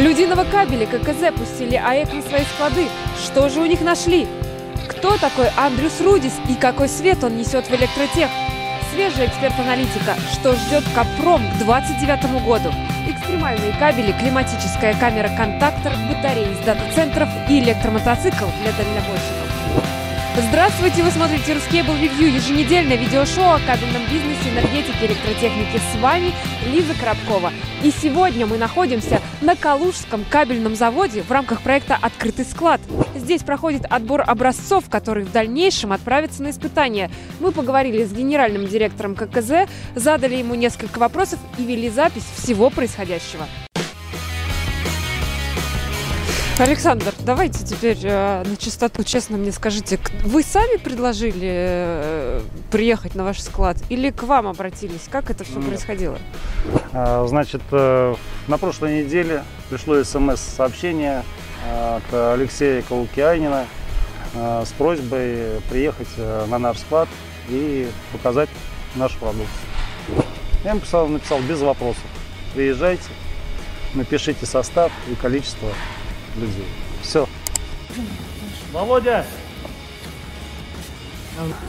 Людиного кабеля ККЗ пустили АЭК на свои склады. Что же у них нашли? Кто такой Андрюс Рудис и какой свет он несет в электротех? Свежая эксперт-аналитика. Что ждет Капром к 29 году? Экстремальные кабели, климатическая камера-контактор, батареи из дата-центров и электромотоцикл для дальнобойщиков. Здравствуйте, вы смотрите Ruscable Review, еженедельное видеошоу о кабельном бизнесе, энергетике, электротехнике. С вами Лиза Коробкова. И сегодня мы находимся на Калужском кабельном заводе в рамках проекта «Открытый склад». Здесь проходит отбор образцов, которые в дальнейшем отправятся на испытания. Мы поговорили с генеральным директором ККЗ, задали ему несколько вопросов и вели запись всего происходящего. Александр, давайте теперь э, на чистоту честно мне скажите, вы сами предложили э, приехать на ваш склад или к вам обратились? Как это все Нет. происходило? А, значит, э, на прошлой неделе пришло смс-сообщение э, от Алексея Калукианина э, с просьбой приехать э, на наш склад и показать нашу продукцию. Я ему написал, написал без вопросов. Приезжайте, напишите состав и количество людей. Все. Володя!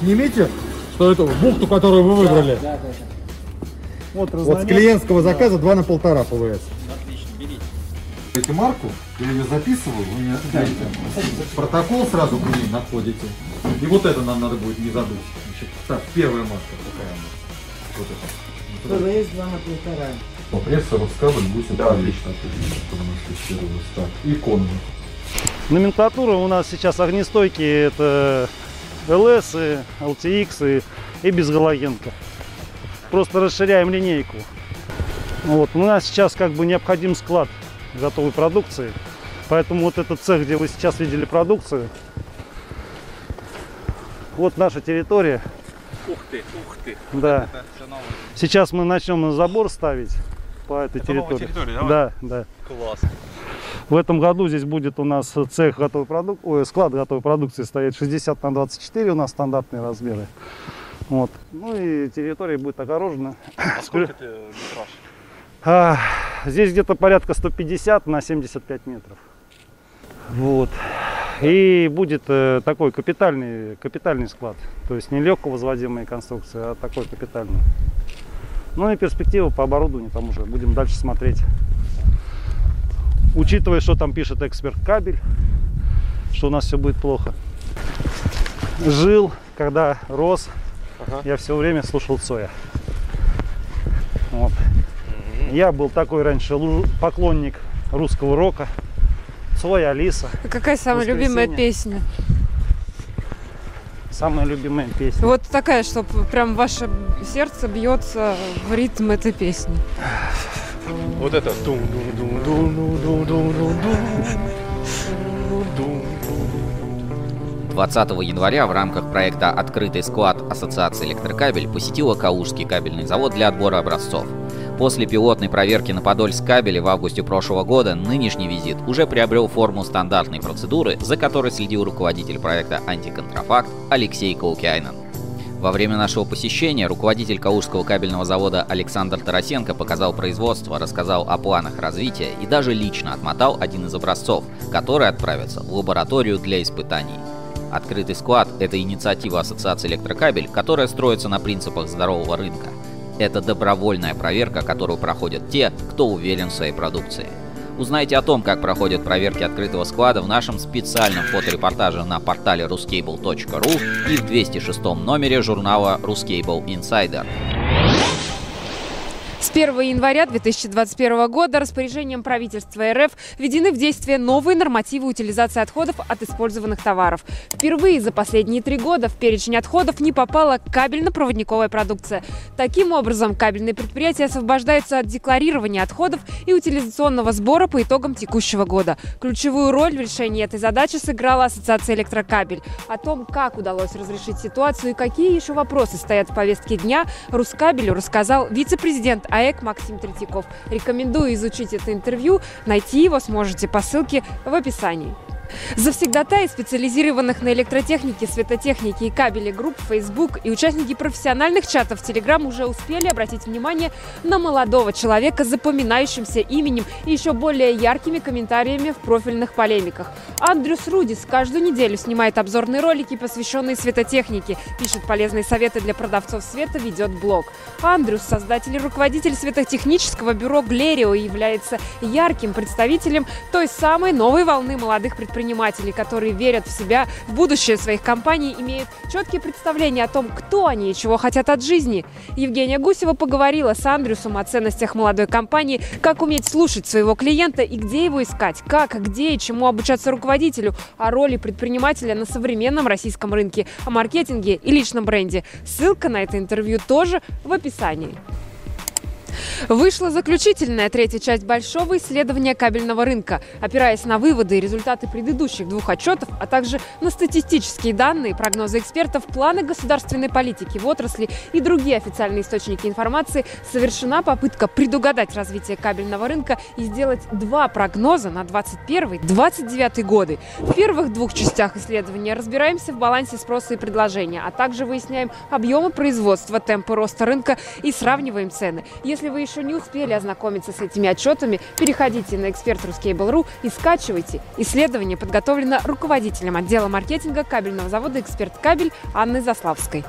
Снимите, что это бухту, которую вы выбрали. Да, да, да. Вот, вот с клиентского заказа 2 на полтора ПВС. Отлично, берите. Эти марку, я ее записываю, вы мне отдаете. Протокол сразу к ней находите. И вот это нам надо будет не забыть. Значит, так, первая марка какая у нас? Вот это. ПВС 2 на полтора. О, пресса, Роскабель, гусин, да, отлично. Так, и конвы. Номенклатура у нас сейчас огнестойкие, это ЛС, LTX и, и безгалогенка. Просто расширяем линейку. Вот. У нас сейчас как бы необходим склад готовой продукции. Поэтому вот этот цех, где вы сейчас видели продукцию, вот наша территория. Ух ты, ух ты. Да. Сейчас мы начнем на забор ставить по этой Это территории. территории да, да. Класс. В этом году здесь будет у нас цех готовой продукции, ой, склад готовой продукции стоит 60 на 24 у нас стандартные размеры. Вот. Ну и территория будет огорожена. А сколько это метраж? А, здесь где-то порядка 150 на 75 метров. Вот. И будет э, такой капитальный, капитальный склад. То есть не легко возводимая конструкция, а такой капитальный. Ну и перспективы по оборудованию там уже будем дальше смотреть. Учитывая, что там пишет эксперт кабель, что у нас все будет плохо. Жил, когда рос, ага. я все время слушал Цоя. Вот. Я был такой раньше поклонник русского рока. Цоя, Алиса. Какая самая любимая песня? Самая любимая песня. Вот такая, чтобы прям ваше сердце бьется в ритм этой песни. Вот это. 20 января в рамках проекта «Открытый склад» Ассоциации электрокабель посетила Калужский кабельный завод для отбора образцов. После пилотной проверки на Подольск кабеле в августе прошлого года нынешний визит уже приобрел форму стандартной процедуры, за которой следил руководитель проекта «Антиконтрафакт» Алексей Каукиайнен. Во время нашего посещения руководитель Калужского кабельного завода Александр Тарасенко показал производство, рассказал о планах развития и даже лично отмотал один из образцов, который отправится в лабораторию для испытаний. Открытый склад – это инициатива Ассоциации электрокабель, которая строится на принципах здорового рынка – это добровольная проверка, которую проходят те, кто уверен в своей продукции. Узнайте о том, как проходят проверки открытого склада в нашем специальном фоторепортаже на портале ruscable.ru и в 206 номере журнала Ruscable Insider. С 1 января 2021 года распоряжением правительства РФ введены в действие новые нормативы утилизации отходов от использованных товаров. Впервые за последние три года в перечень отходов не попала кабельно-проводниковая продукция. Таким образом, кабельные предприятия освобождаются от декларирования отходов и утилизационного сбора по итогам текущего года. Ключевую роль в решении этой задачи сыграла Ассоциация электрокабель. О том, как удалось разрешить ситуацию и какие еще вопросы стоят в повестке дня, Рускабелю рассказал вице-президент АЭК Максим Третьяков. Рекомендую изучить это интервью. Найти его сможете по ссылке в описании. Завсегдатаи специализированных на электротехнике, светотехнике и кабеле групп Facebook и участники профессиональных чатов Telegram уже успели обратить внимание на молодого человека с запоминающимся именем и еще более яркими комментариями в профильных полемиках. Андрюс Рудис каждую неделю снимает обзорные ролики, посвященные светотехнике, пишет полезные советы для продавцов света, ведет блог. Андрюс, создатель и руководитель светотехнического бюро Глерио, является ярким представителем той самой новой волны молодых предпринимателей, которые верят в себя, в будущее своих компаний, имеют четкие представления о том, кто они и чего хотят от жизни. Евгения Гусева поговорила с Андрюсом о ценностях молодой компании, как уметь слушать своего клиента и где его искать, как, где и чему обучаться руководителю, о роли предпринимателя на современном российском рынке, о маркетинге и личном бренде. Ссылка на это интервью тоже в описании. Вышла заключительная третья часть большого исследования кабельного рынка. Опираясь на выводы и результаты предыдущих двух отчетов, а также на статистические данные, прогнозы экспертов, планы государственной политики в отрасли и другие официальные источники информации, совершена попытка предугадать развитие кабельного рынка и сделать два прогноза на 2021-2029 годы. В первых двух частях исследования разбираемся в балансе спроса и предложения, а также выясняем объемы производства, темпы роста рынка и сравниваем цены. Если вы еще не успели ознакомиться с этими отчетами, переходите на эксперт Ruskable.ru и скачивайте. Исследование подготовлено руководителем отдела маркетинга кабельного завода «Эксперт Кабель» Анной Заславской.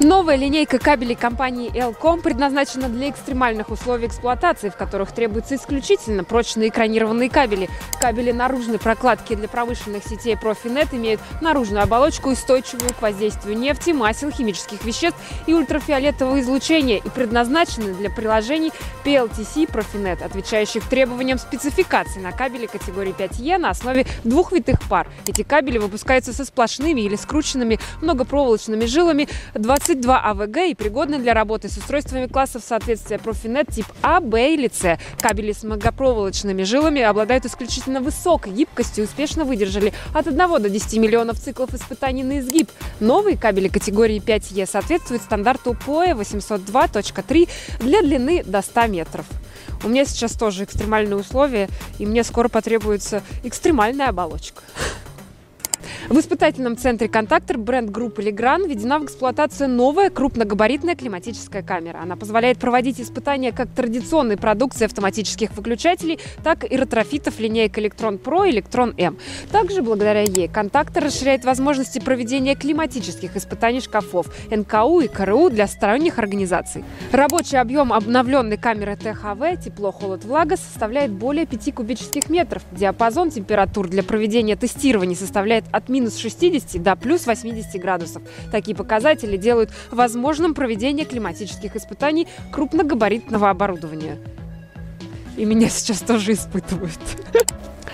Новая линейка кабелей компании Elcom предназначена для экстремальных условий эксплуатации, в которых требуются исключительно прочные экранированные кабели. Кабели наружной прокладки для промышленных сетей Profinet имеют наружную оболочку, устойчивую к воздействию нефти, масел, химических веществ и ультрафиолетового излучения и предназначены для приложений PLTC Profinet, отвечающих требованиям спецификации на кабели категории 5E на основе двух витых пар. Эти кабели выпускаются со сплошными или скрученными многопроволочными жилами 22 АВГ и пригодны для работы с устройствами классов соответствия Profinet тип А, Б или С. Кабели с многопроволочными жилами обладают исключительно высокой гибкостью и успешно выдержали от 1 до 10 миллионов циклов испытаний на изгиб. Новые кабели категории 5Е соответствуют стандарту POE 802.3 для длины до 100 метров. У меня сейчас тоже экстремальные условия, и мне скоро потребуется экстремальная оболочка. В испытательном центре «Контактор» бренд группы «Легран» введена в эксплуатацию новая крупногабаритная климатическая камера. Она позволяет проводить испытания как традиционной продукции автоматических выключателей, так и ретрофитов линеек «Электрон Про» и «Электрон М». Также благодаря ей «Контактор» расширяет возможности проведения климатических испытаний шкафов НКУ и КРУ для сторонних организаций. Рабочий объем обновленной камеры ТХВ «Тепло, холод, влага» составляет более 5 кубических метров. Диапазон температур для проведения тестирования составляет от минус 60 до плюс 80 градусов. Такие показатели делают возможным проведение климатических испытаний крупногабаритного оборудования. И меня сейчас тоже испытывают.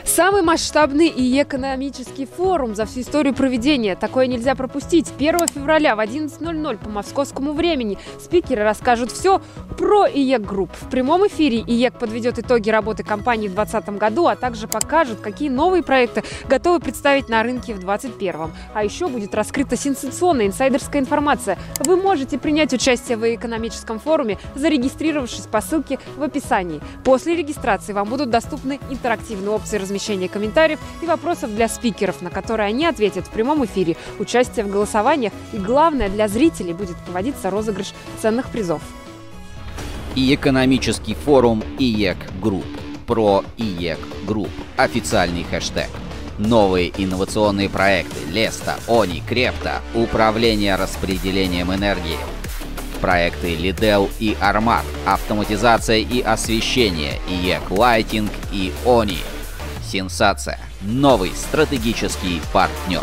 Самый масштабный ИЕКономический форум за всю историю проведения. Такое нельзя пропустить. 1 февраля в 11.00 по московскому времени спикеры расскажут все про IEK Group. В прямом эфире IEK подведет итоги работы компании в 2020 году, а также покажет, какие новые проекты готовы представить на рынке в 2021. А еще будет раскрыта сенсационная инсайдерская информация. Вы можете принять участие в ИЕКономическом форуме, зарегистрировавшись по ссылке в описании. После регистрации вам будут доступны интерактивные опции размещения комментариев и вопросов для спикеров, на которые они ответят в прямом эфире, участие в голосованиях и, главное, для зрителей будет проводиться розыгрыш ценных призов. ИЕКономический форум IEK Group. Про IEK Group. Официальный хэштег. Новые инновационные проекты Леста, ONI, Крепта, управление распределением энергии, проекты Lidl и Armat, автоматизация и освещение, IEK Lighting и ONI. Сенсация. Новый стратегический партнер.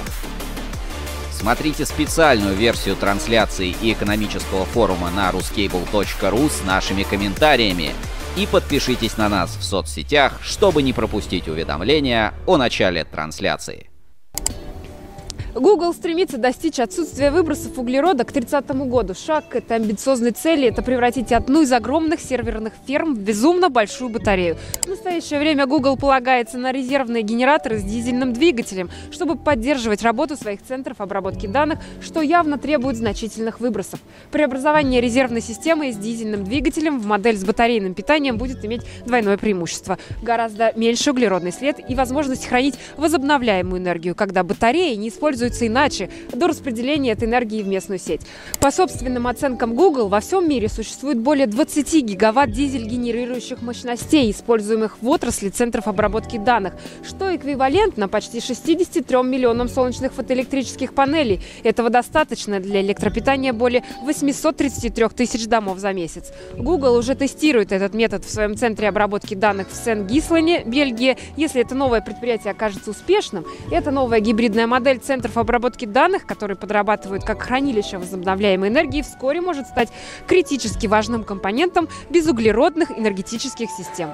Смотрите специальную версию трансляции ИЕКономического форума на ruscable.ru с нашими комментариями и подпишитесь на нас в соцсетях, чтобы не пропустить уведомления о начале трансляции. Google стремится достичь отсутствия выбросов углерода к 30 году. Шаг к этой амбициозной цели – это превратить одну из огромных серверных ферм в безумно большую батарею. В настоящее время Google полагается на резервные генераторы с дизельным двигателем, чтобы поддерживать работу своих центров обработки данных, что явно требует значительных выбросов. Преобразование резервной системы с дизельным двигателем в модель с батарейным питанием будет иметь двойное преимущество. Гораздо меньше углеродный след и возможность хранить возобновляемую энергию, когда батареи не используют используется иначе до распределения этой энергии в местную сеть. По собственным оценкам Google, во всем мире существует более 20 гигаватт дизель-генерирующих мощностей, используемых в отрасли центров обработки данных, что эквивалентно почти 63 миллионам солнечных фотоэлектрических панелей. Этого достаточно для электропитания более 833 тысяч домов за месяц. Google уже тестирует этот метод в своем центре обработки данных в Сен-Гислане, Бельгия. Если это новое предприятие окажется успешным, это новая гибридная модель центров обработки данных, которые подрабатывают как хранилище возобновляемой энергии, вскоре может стать критически важным компонентом безуглеродных энергетических систем.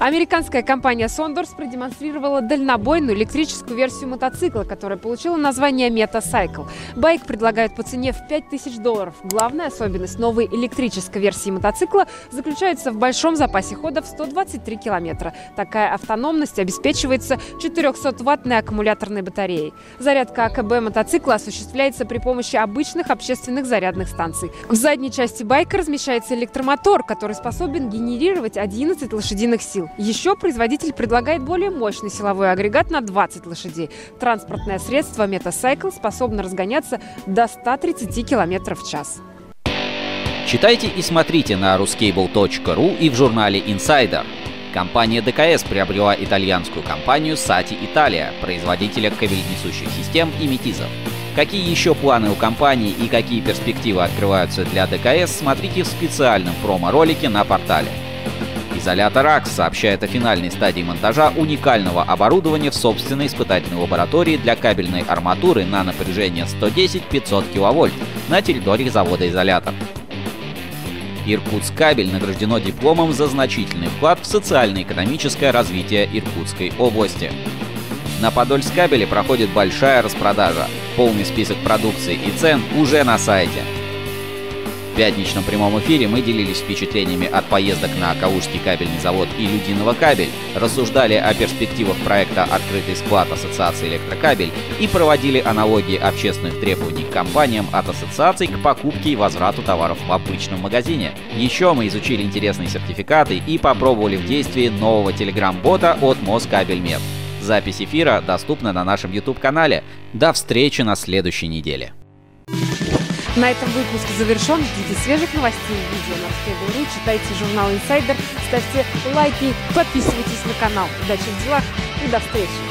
Американская компания Sondors продемонстрировала дальнобойную электрическую версию мотоцикла, которая получила название Metacycle. Байк предлагают по цене в 5000 долларов. Главная особенность новой электрической версии мотоцикла заключается в большом запасе хода в 123 километра. Такая автономность обеспечивается 400-ваттной аккумуляторной батареей. Зарядка АКБ мотоцикла осуществляется при помощи обычных общественных зарядных станций. В задней части байка размещается электромотор, который способен генерировать 11 лошадиных сил. Еще производитель предлагает более мощный силовой агрегат на 20 лошадей. Транспортное средство Metacycle способно разгоняться до 130 км в час. Читайте и смотрите на ruscable.ru и в журнале Insider. Компания ДКС приобрела итальянскую компанию Sati Italia, производителя кабельнесущих систем и метизов. Какие еще планы у компании и какие перспективы открываются для ДКС, смотрите в специальном промо-ролике на портале. Изолятор АКС сообщает о финальной стадии монтажа уникального оборудования в собственной испытательной лаборатории для кабельной арматуры на напряжение 110-500 кВт на территории завода «Изолятор». Иркутскабель награждено дипломом за значительный вклад в социально-экономическое развитие Иркутской области. На Подольскабеле проходит большая распродажа. Полный список продукции и цен уже на сайте – в пятничном прямом эфире мы делились впечатлениями от поездок на Калужский кабельный завод и Людиного кабель, рассуждали о перспективах проекта «Открытый склад Ассоциации Электрокабель» и проводили аналогии общественных требований к компаниям от ассоциаций к покупке и возврату товаров в обычном магазине. Еще мы изучили интересные сертификаты и попробовали в действии нового телеграм-бота от Москабельмет. Запись эфира доступна на нашем YouTube-канале. До встречи на следующей неделе. На этом выпуск завершен. Ждите свежих новостей и видео на Русские.ру, читайте журнал Insider, ставьте лайки, подписывайтесь на канал. Удачи в делах и до встречи!